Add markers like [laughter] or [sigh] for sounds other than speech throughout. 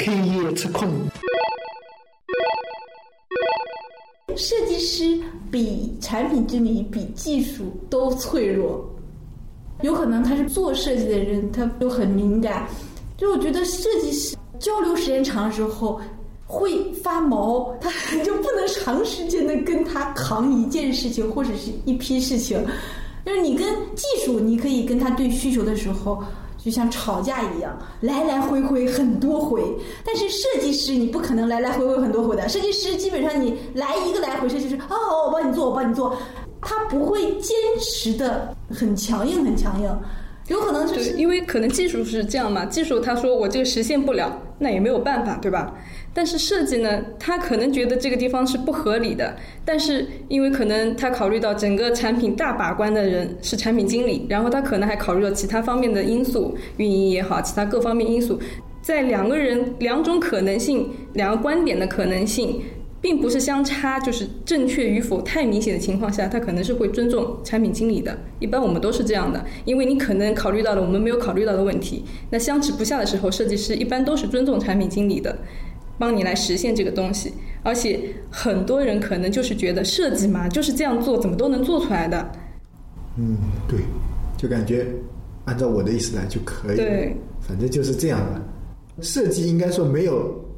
开业出空。设计师比产品经理比技术都脆弱，有可能他是做设计的人，他就很敏感。就我觉得设计师交流时间长之后会发毛，他 [laughs] 就不能长时间的跟他扛一件事情或者是一批事情。就是你跟技术，你可以跟他对需求的时候。就像吵架一样，来来回回很多回。但是设计师你不可能来来回回很多回的。设计师基本上你来一个来回，设计师哦，我帮你做，我帮你做，他不会坚持的很强硬，很强硬。有可能就是因为可能技术是这样嘛，技术他说我这个实现不了，那也没有办法，对吧？但是设计呢，他可能觉得这个地方是不合理的，但是因为可能他考虑到整个产品大把关的人是产品经理，然后他可能还考虑到其他方面的因素，运营也好，其他各方面因素，在两个人两种可能性、两个观点的可能性。并不是相差，就是正确与否太明显的情况下，他可能是会尊重产品经理的。一般我们都是这样的，因为你可能考虑到了我们没有考虑到的问题。那相持不下的时候，设计师一般都是尊重产品经理的，帮你来实现这个东西。而且很多人可能就是觉得设计嘛就是这样做，怎么都能做出来的。嗯，对，就感觉按照我的意思来就可以。对，反正就是这样的。设计应该说没有。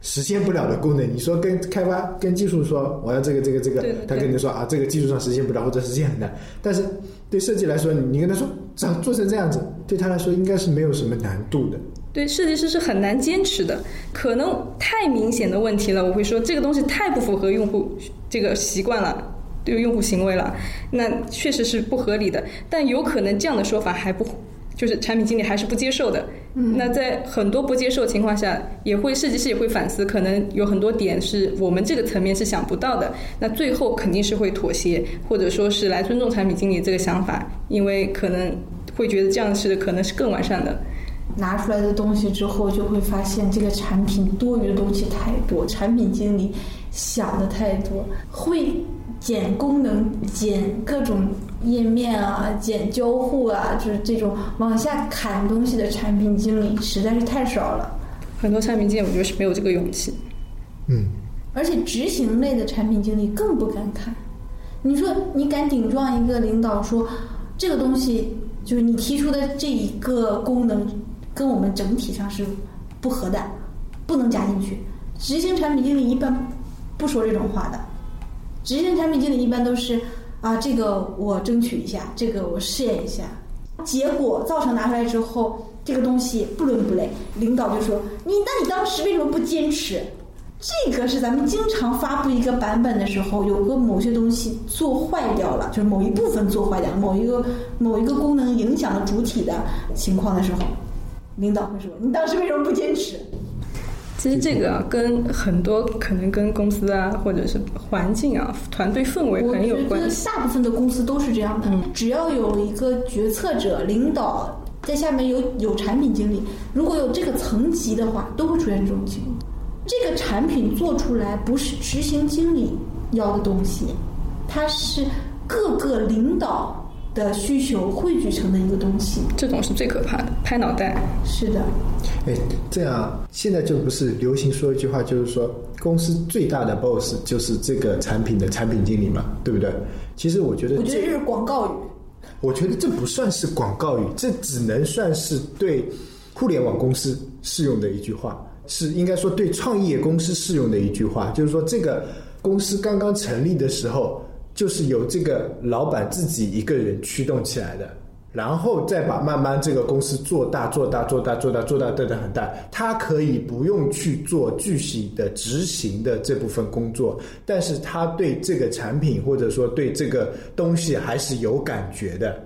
实现不了的功能，你说跟开发、跟技术说我要这个、这个、这个，他跟你说啊，这个技术上实现不了或者实现很难。但是对设计来说，你跟他说长做成这样子，对他来说应该是没有什么难度的。对设计师是很难坚持的，可能太明显的问题了，我会说这个东西太不符合用户这个习惯了，对用户行为了，那确实是不合理的。但有可能这样的说法还不。就是产品经理还是不接受的，那在很多不接受情况下，也会设计师也会反思，可能有很多点是我们这个层面是想不到的。那最后肯定是会妥协，或者说是来尊重产品经理这个想法，因为可能会觉得这样是可能是更完善的。拿出来的东西之后，就会发现这个产品多余的东西太多，产品经理想的太多，会。减功能、减各种页面啊、减交互啊，就是这种往下砍东西的产品经理实在是太少了。很多产品经理我觉得是没有这个勇气。嗯。而且执行类的产品经理更不敢砍。你说你敢顶撞一个领导说这个东西就是你提出的这一个功能跟我们整体上是不合的，不能加进去。执行产品经理一般不说这种话的。执行产品经理一般都是啊，这个我争取一下，这个我试验一下，结果造成拿出来之后，这个东西不伦不类，领导就说你，那你当时为什么不坚持？这个是咱们经常发布一个版本的时候，有个某些东西做坏掉了，就是某一部分做坏掉，某一个某一个功能影响了主体的情况的时候，领导会说你当时为什么不坚持？其实这个啊跟很多可能跟公司啊，或者是环境啊、团队氛围很有关系。大部分的公司都是这样的，只要有一个决策者、领导在下面有有产品经理，如果有这个层级的话，都会出现这种情况。这个产品做出来不是执行经理要的东西，它是各个领导。的需求汇聚成的一个东西，这种是最可怕的，拍脑袋。是的，哎，这样现在就不是流行说一句话，就是说公司最大的 boss 就是这个产品的产品经理嘛，对不对？其实我觉得，我觉得这是广告语。我觉得这不算是广告语，这只能算是对互联网公司适用的一句话，是应该说对创业公司适用的一句话，就是说这个公司刚刚成立的时候。就是由这个老板自己一个人驱动起来的，然后再把慢慢这个公司做大、做大、做大、做大、做大，做得很大。他可以不用去做具体的执行的这部分工作，但是他对这个产品或者说对这个东西还是有感觉的。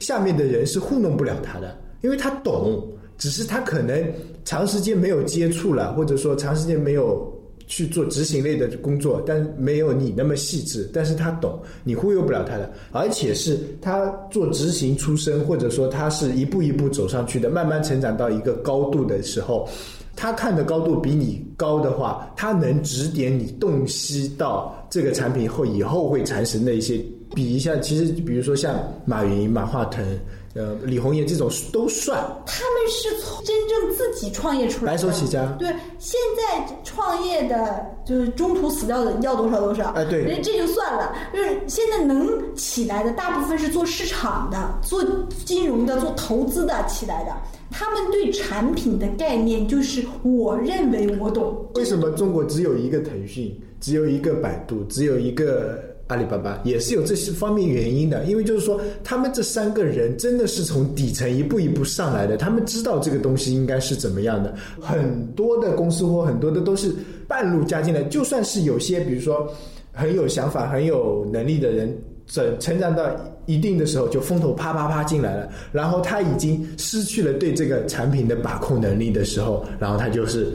下面的人是糊弄不了他的，因为他懂，只是他可能长时间没有接触了，或者说长时间没有。去做执行类的工作，但没有你那么细致，但是他懂，你忽悠不了他的，而且是他做执行出身，或者说他是一步一步走上去的，慢慢成长到一个高度的时候，他看的高度比你高的话，他能指点你洞悉到这个产品后以后会产生的一些比一下，其实比如说像马云、马化腾、呃李红艳这种都算他们是从真正自己创业出来白的，手起家。对，现在创业的就是中途死掉的要多少多少，哎对这这就算了。就是现在能起来的，大部分是做市场的、做金融的、做投资的起来的。他们对产品的概念就是我认为我懂，为什么中国只有一个腾讯，只有一个百度，只有一个阿里巴巴，也是有这些方面原因的。因为就是说，他们这三个人真的是从底层一步一步上来的，他们知道这个东西应该是怎么样的。很多的公司或很多的都是半路加进来，就算是有些，比如说很有想法、很有能力的人。成成长到一定的时候，就风头啪啪啪进来了，然后他已经失去了对这个产品的把控能力的时候，然后他就是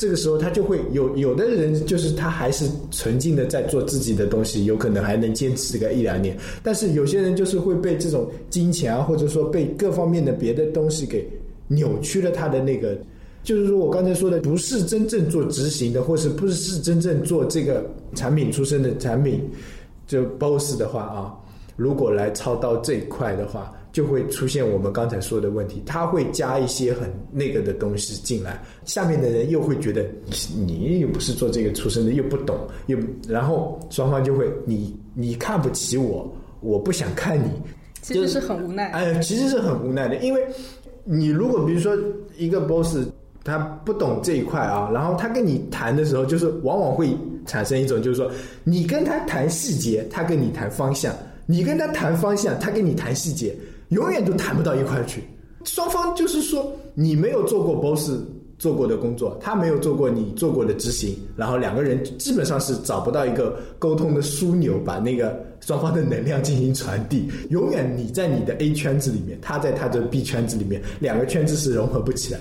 这个时候他就会有有的人就是他还是纯净的在做自己的东西，有可能还能坚持个一两年，但是有些人就是会被这种金钱啊，或者说被各方面的别的东西给扭曲了他的那个。就是说我刚才说的，不是真正做执行的，或是不是真正做这个产品出身的产品。就 boss 的话啊，如果来操刀这一块的话，就会出现我们刚才说的问题，他会加一些很那个的东西进来，下面的人又会觉得你又不是做这个出身的，又不懂，又然后双方就会你你看不起我，我不想看你，其实是很无奈。哎，其实是很无奈的，因为你如果比如说一个 boss。他不懂这一块啊，然后他跟你谈的时候，就是往往会产生一种，就是说，你跟他谈细节，他跟你谈方向；你跟他谈方向，他跟你谈细节，永远都谈不到一块去。双方就是说，你没有做过 boss 做过的工作，他没有做过你做过的执行，然后两个人基本上是找不到一个沟通的枢纽，把那个双方的能量进行传递。永远你在你的 A 圈子里面，他在他的 B 圈子里面，两个圈子是融合不起来。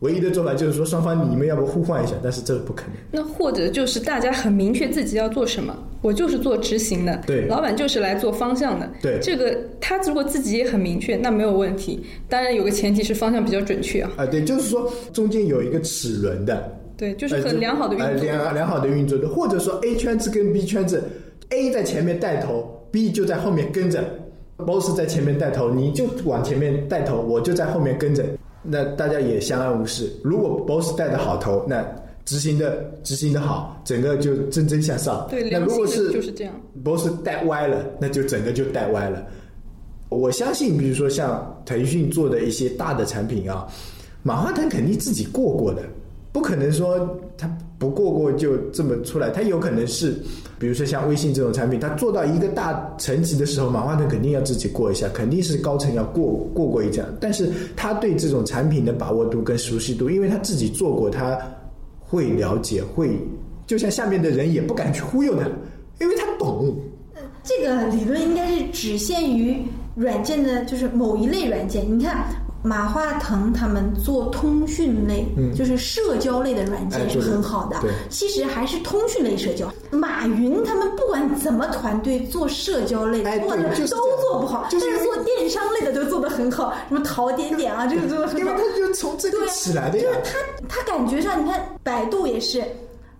唯一的做法就是说，双方你们要不互换一下，但是这个不可能。那或者就是大家很明确自己要做什么，我就是做执行的，对，老板就是来做方向的，对。这个他如果自己也很明确，那没有问题。当然有个前提是方向比较准确啊。啊，对，就是说中间有一个齿轮的，对，就是很良好的运作，良良好的运作的，或者说 A 圈子跟 B 圈子，A 在前面带头，B 就在后面跟着，boss 在前面带头，你就往前面带头，我就在后面跟着。那大家也相安无事。如果 boss 带的好头，那执行的执行的好，整个就蒸蒸向上。对，那如果是就是这样，boss 带歪了，那就整个就带歪了。我相信，比如说像腾讯做的一些大的产品啊，马化腾肯定自己过过的。不可能说他不过过就这么出来，他有可能是，比如说像微信这种产品，他做到一个大层级的时候，马化腾肯定要自己过一下，肯定是高层要过过过一下。但是他对这种产品的把握度跟熟悉度，因为他自己做过，他会了解，会就像下面的人也不敢去忽悠他，因为他懂。这个理论应该是只限于软件的，就是某一类软件。你看。马化腾他们做通讯类，就是社交类的软件是很好的。其实还是通讯类社交。马云他们不管怎么团队做社交类的，做的都做不好，但是做电商类的都做得很好。什么淘点点啊，这个做的很好。他就从这个起来的呀。就是他，他感觉上，你看百度也是。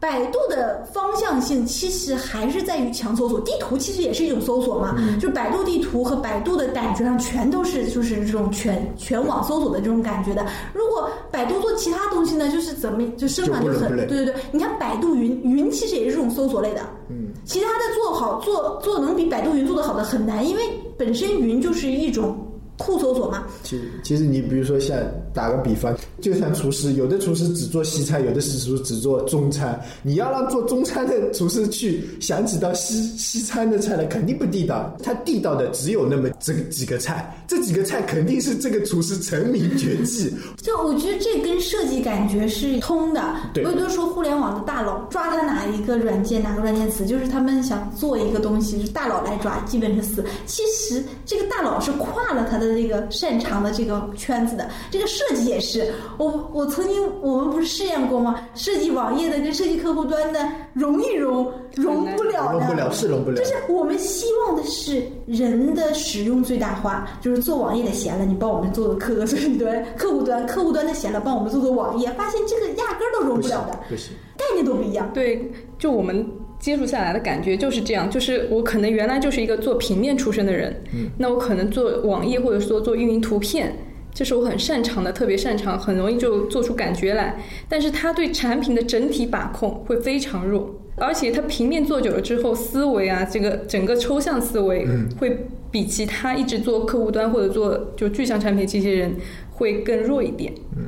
百度的方向性其实还是在于强搜索，地图其实也是一种搜索嘛。就百度地图和百度的感觉上全都是就是这种全全网搜索的这种感觉的。如果百度做其他东西呢，就是怎么就生产就很对对对。你看百度云，云其实也是这种搜索类的。嗯，其他的做好做做能比百度云做的好的很难，因为本身云就是一种。库搜索嘛？其实，其实你比如说像打个比方，就像厨师，有的厨师只做西餐，有的是厨只做中餐。你要让做中餐的厨师去想几道西西餐的菜来，肯定不地道。他地道的只有那么这几个菜，这几个菜肯定是这个厨师成名绝技。就我觉得这跟设计感觉是通的。对，我都说互联网的大佬抓他哪一个软件哪个软件死，就是他们想做一个东西，就大佬来抓，基本是死。其实这个大佬是跨了他的。这个擅长的这个圈子的这个设计也是，我我曾经我们不是试验过吗？设计网页的跟设计客户端的融一融融不了的，融不了是融不了。就是我们希望的是人的使用最大化，就是做网页的闲了，你帮我们做个客户端，客户端客户端的闲了，帮我们做个网页，发现这个压根儿都融不了的，不行，概念都不一样。对，就我们。接触下来的感觉就是这样，就是我可能原来就是一个做平面出身的人，嗯，那我可能做网页或者说做运营图片，这是我很擅长的，特别擅长，很容易就做出感觉来。但是他对产品的整体把控会非常弱，而且他平面做久了之后，思维啊，这个整个抽象思维会比其他一直做客户端或者做就具象产品这些人会更弱一点。嗯。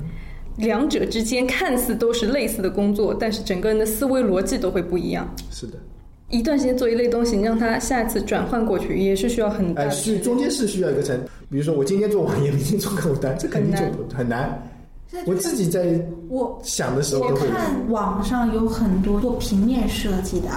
两者之间看似都是类似的工作，但是整个人的思维逻辑都会不一样。是的，一段时间做一类东西，你让他下一次转换过去，也是需要很大。哎，是中间是需要一个成，比如说我今天做网页，明天做客户端，这肯定就很难。我自己在我想的时候，我看网上有很多做平面设计的，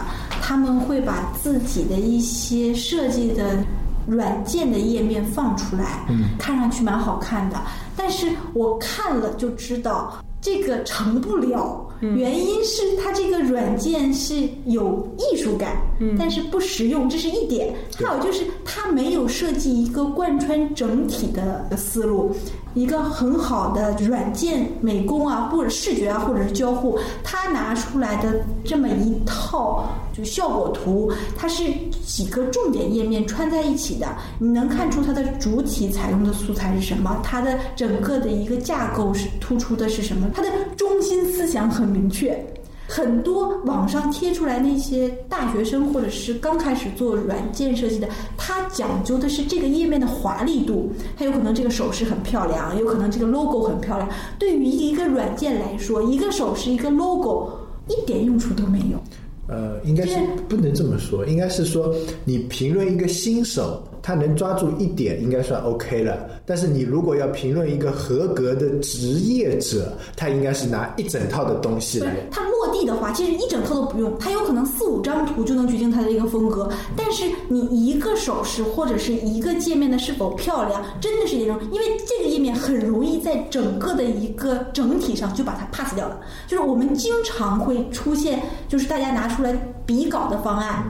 他们会把自己的一些设计的。软件的页面放出来，嗯看上去蛮好看的，但是我看了就知道这个成不了，原因是它这个软件是有艺术感，但是不实用，这是一点。还有就是它没有设计一个贯穿整体的思路。一个很好的软件美工啊，或者视觉啊，或者是交互，它拿出来的这么一套就效果图，它是几个重点页面穿在一起的，你能看出它的主体采用的素材是什么，它的整个的一个架构是突出的是什么，它的中心思想很明确。很多网上贴出来那些大学生或者是刚开始做软件设计的，他讲究的是这个页面的华丽度，他有可能这个手势很漂亮，有可能这个 logo 很漂亮。对于一个软件来说，一个手势一个 logo 一点用处都没有。呃，应该是不能这么说，应该是说你评论一个新手，他能抓住一点，应该算 OK 了。但是你如果要评论一个合格的职业者，他应该是拿一整套的东西来。他落地的话，其实一整套都不用，他有可能四五张图就能决定他的一个风格。但是你一个手势或者是一个界面的是否漂亮，真的是一种，因为这个页面很容易在整个的一个整体上就把它 pass 掉了。就是我们经常会出现，就是大家拿。出来比稿的方案，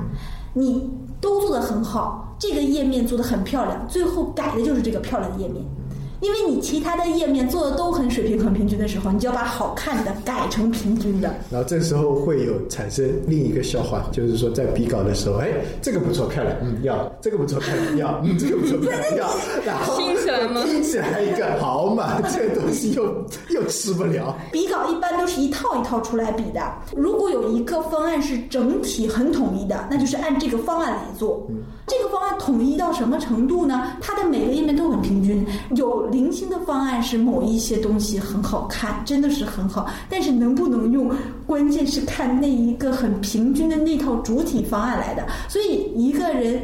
你都做得很好，这个页面做的很漂亮，最后改的就是这个漂亮的页面。因为你其他的页面做的都很水平、很平均的时候，你就要把好看的改成平均的。然后这时候会有产生另一个笑话，就是说在比稿的时候，哎，这个不错，漂亮，嗯，要；这个不错，漂亮，要；嗯，这个不错，漂亮，要。然后拼起来吗？拼起来一个好嘛，这个东西又又吃不了。比稿一般都是一套一套出来比的。如果有一个方案是整体很统一的，那就是按这个方案来做。这个方案统一到什么程度呢？它的每个页面都很平均，有。零星的方案是某一些东西很好看，真的是很好，但是能不能用，关键是看那一个很平均的那套主体方案来的。所以一个人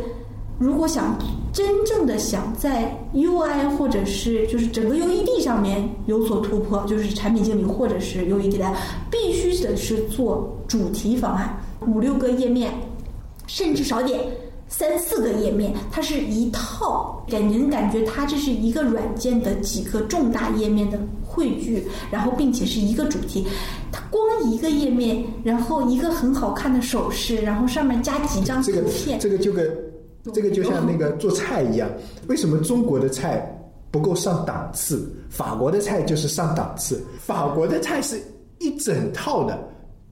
如果想真正的想在 UI 或者是就是整个 UED 上面有所突破，就是产品经理或者是 UED 的，必须的是做主题方案，五六个页面，甚至少点。三四个页面，它是一套，给人感觉它这是一个软件的几个重大页面的汇聚，然后并且是一个主题。它光一个页面，然后一个很好看的手势，然后上面加几张图片。这个就跟这个就像那个做菜一样，为什么中国的菜不够上档次？法国的菜就是上档次，法国的菜是一整套的。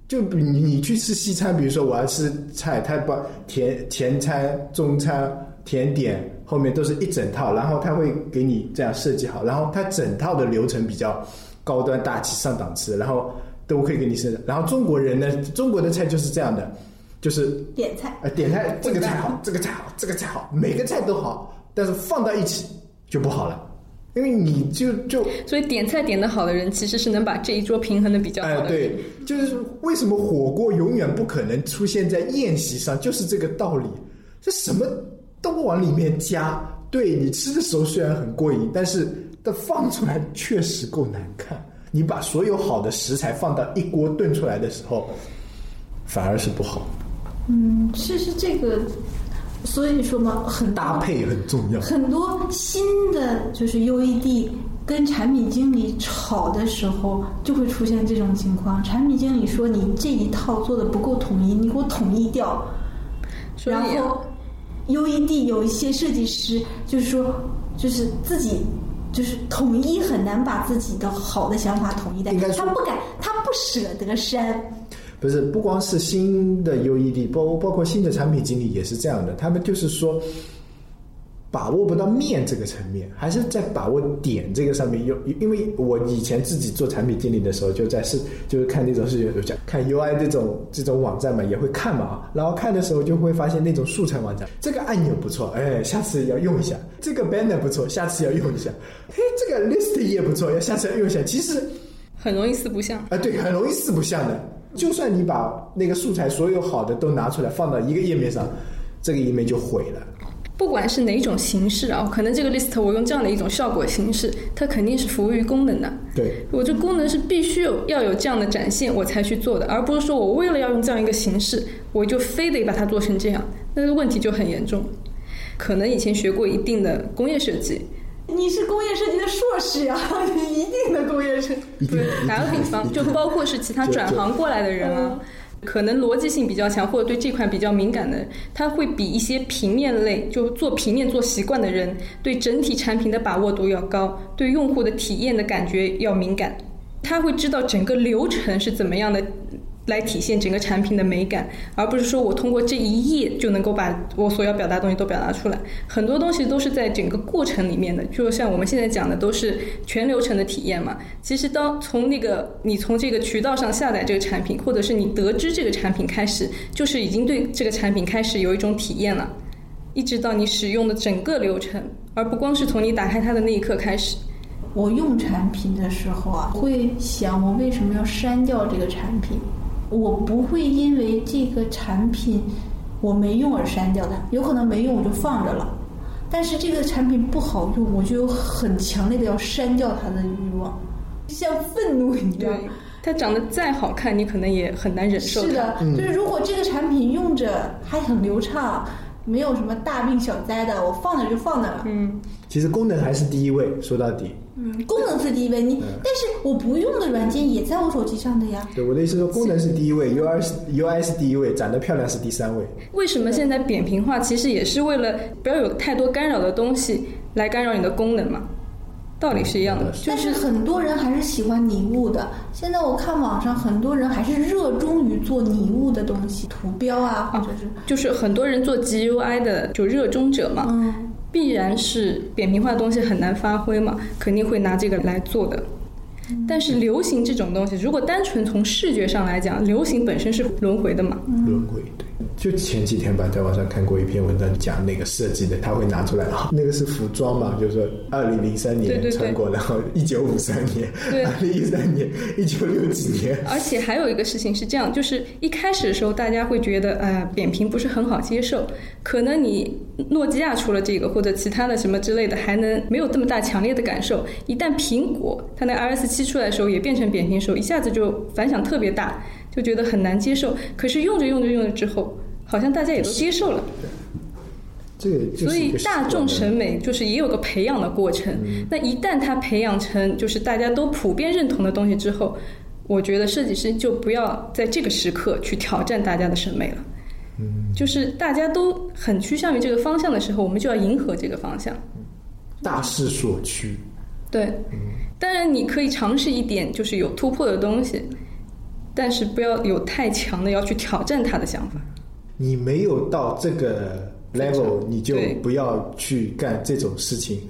就你你去吃西餐，比如说我要吃菜，他把甜甜餐、中餐、甜点后面都是一整套，然后他会给你这样设计好，然后他整套的流程比较高端大气上档次，然后都可以给你设。然后中国人呢，中国的菜就是这样的，就是点菜，呃，点菜这个菜好，这个菜好，这个菜好，每个菜都好，但是放到一起就不好了。因为你就就所以点菜点的好的人，其实是能把这一桌平衡的比较好的。哎，对，就是为什么火锅永远不可能出现在宴席上，就是这个道理。这什么都往里面加，对你吃的时候虽然很过瘾，但是它放出来确实够难看。你把所有好的食材放到一锅炖出来的时候，反而是不好。嗯，其实这个。所以说嘛，很搭配很重要。很多新的就是 UED 跟产品经理吵的时候，就会出现这种情况。产品经理说：“你这一套做的不够统一，你给我统一掉。”然后 UED 有一些设计师就是说，就是自己就是统一很难把自己的好的想法统一在，他不敢，他不舍得删。不是，不光是新的 UED，包包括新的产品经理也是这样的，他们就是说。把握不到面这个层面，还是在把握点这个上面。有因为我以前自己做产品经理的时候，就在是就是看那种视觉讲看 UI 这种这种网站嘛，也会看嘛。然后看的时候就会发现那种素材网站，这个按钮不错，哎，下次要用一下；这个 banner 不错，下次要用一下。嘿，这个 list 也不错，要下次要用一下。其实很容易四不像啊，对，很容易四不像的。就算你把那个素材所有好的都拿出来放到一个页面上，这个页面就毁了。不管是哪种形式啊，可能这个 list 我用这样的一种效果形式，它肯定是服务于功能的。对，我这功能是必须有要有这样的展现，我才去做的，而不是说我为了要用这样一个形式，我就非得把它做成这样，那个问题就很严重。可能以前学过一定的工业设计，你是工业设计的硕士呀，[laughs] 你一定的工业设计。对，打个比方，就包括是其他转行过来的人啊。可能逻辑性比较强，或者对这块比较敏感的，他会比一些平面类就做平面做习惯的人，对整体产品的把握度要高，对用户的体验的感觉要敏感，他会知道整个流程是怎么样的。来体现整个产品的美感，而不是说我通过这一页就能够把我所要表达的东西都表达出来。很多东西都是在整个过程里面的，就像我们现在讲的都是全流程的体验嘛。其实当从那个你从这个渠道上下载这个产品，或者是你得知这个产品开始，就是已经对这个产品开始有一种体验了，一直到你使用的整个流程，而不光是从你打开它的那一刻开始。我用产品的时候啊，会想我为什么要删掉这个产品。我不会因为这个产品我没用而删掉它，有可能没用我就放着了。但是这个产品不好用，我就有很强烈的要删掉它的欲望，像愤怒一样。它长得再好看，你可能也很难忍受。是的，就是如果这个产品用着还很流畅。没有什么大病小灾的，我放那就放那了。嗯，其实功能还是第一位，说到底。嗯，功能是第一位，你但是我不用的软件也在我手机上的呀。对，我的意思说，功能是第一位，UI 是 UI 是第一位，长得漂亮是第三位。为什么现在扁平化？其实也是为了不要有太多干扰的东西来干扰你的功能嘛。道理是一样的，但是很多人还是喜欢拟物的。现在我看网上很多人还是热衷于做拟物的东西，图标啊，或者是就是很多人做 GUI 的就热衷者嘛，嗯，必然是扁平化的东西很难发挥嘛，肯定会拿这个来做的。但是流行这种东西，如果单纯从视觉上来讲，流行本身是轮回的嘛，轮回对。就前几天吧，在网上看过一篇文章，讲那个设计的，他会拿出来啊，那个是服装嘛，就是说二零零三年穿过，然后一九五三年，[laughs] 二零一三年，一九六几年。[laughs] 而且还有一个事情是这样，就是一开始的时候，大家会觉得，呃，扁平不是很好接受，可能你诺基亚出了这个，或者其他的什么之类的，还能没有这么大强烈的感受。一旦苹果它那 iOS 七出来的时候，也变成扁平时候，一下子就反响特别大，就觉得很难接受。可是用着用着用着之后，好像大家也都接受了，这个所以大众审美就是也有个培养的过程。那一旦它培养成就是大家都普遍认同的东西之后，我觉得设计师就不要在这个时刻去挑战大家的审美了。嗯，就是大家都很趋向于这个方向的时候，我们就要迎合这个方向。大势所趋。对，当然你可以尝试一点就是有突破的东西，但是不要有太强的要去挑战他的想法。你没有到这个 level，你就不要去干这种事情，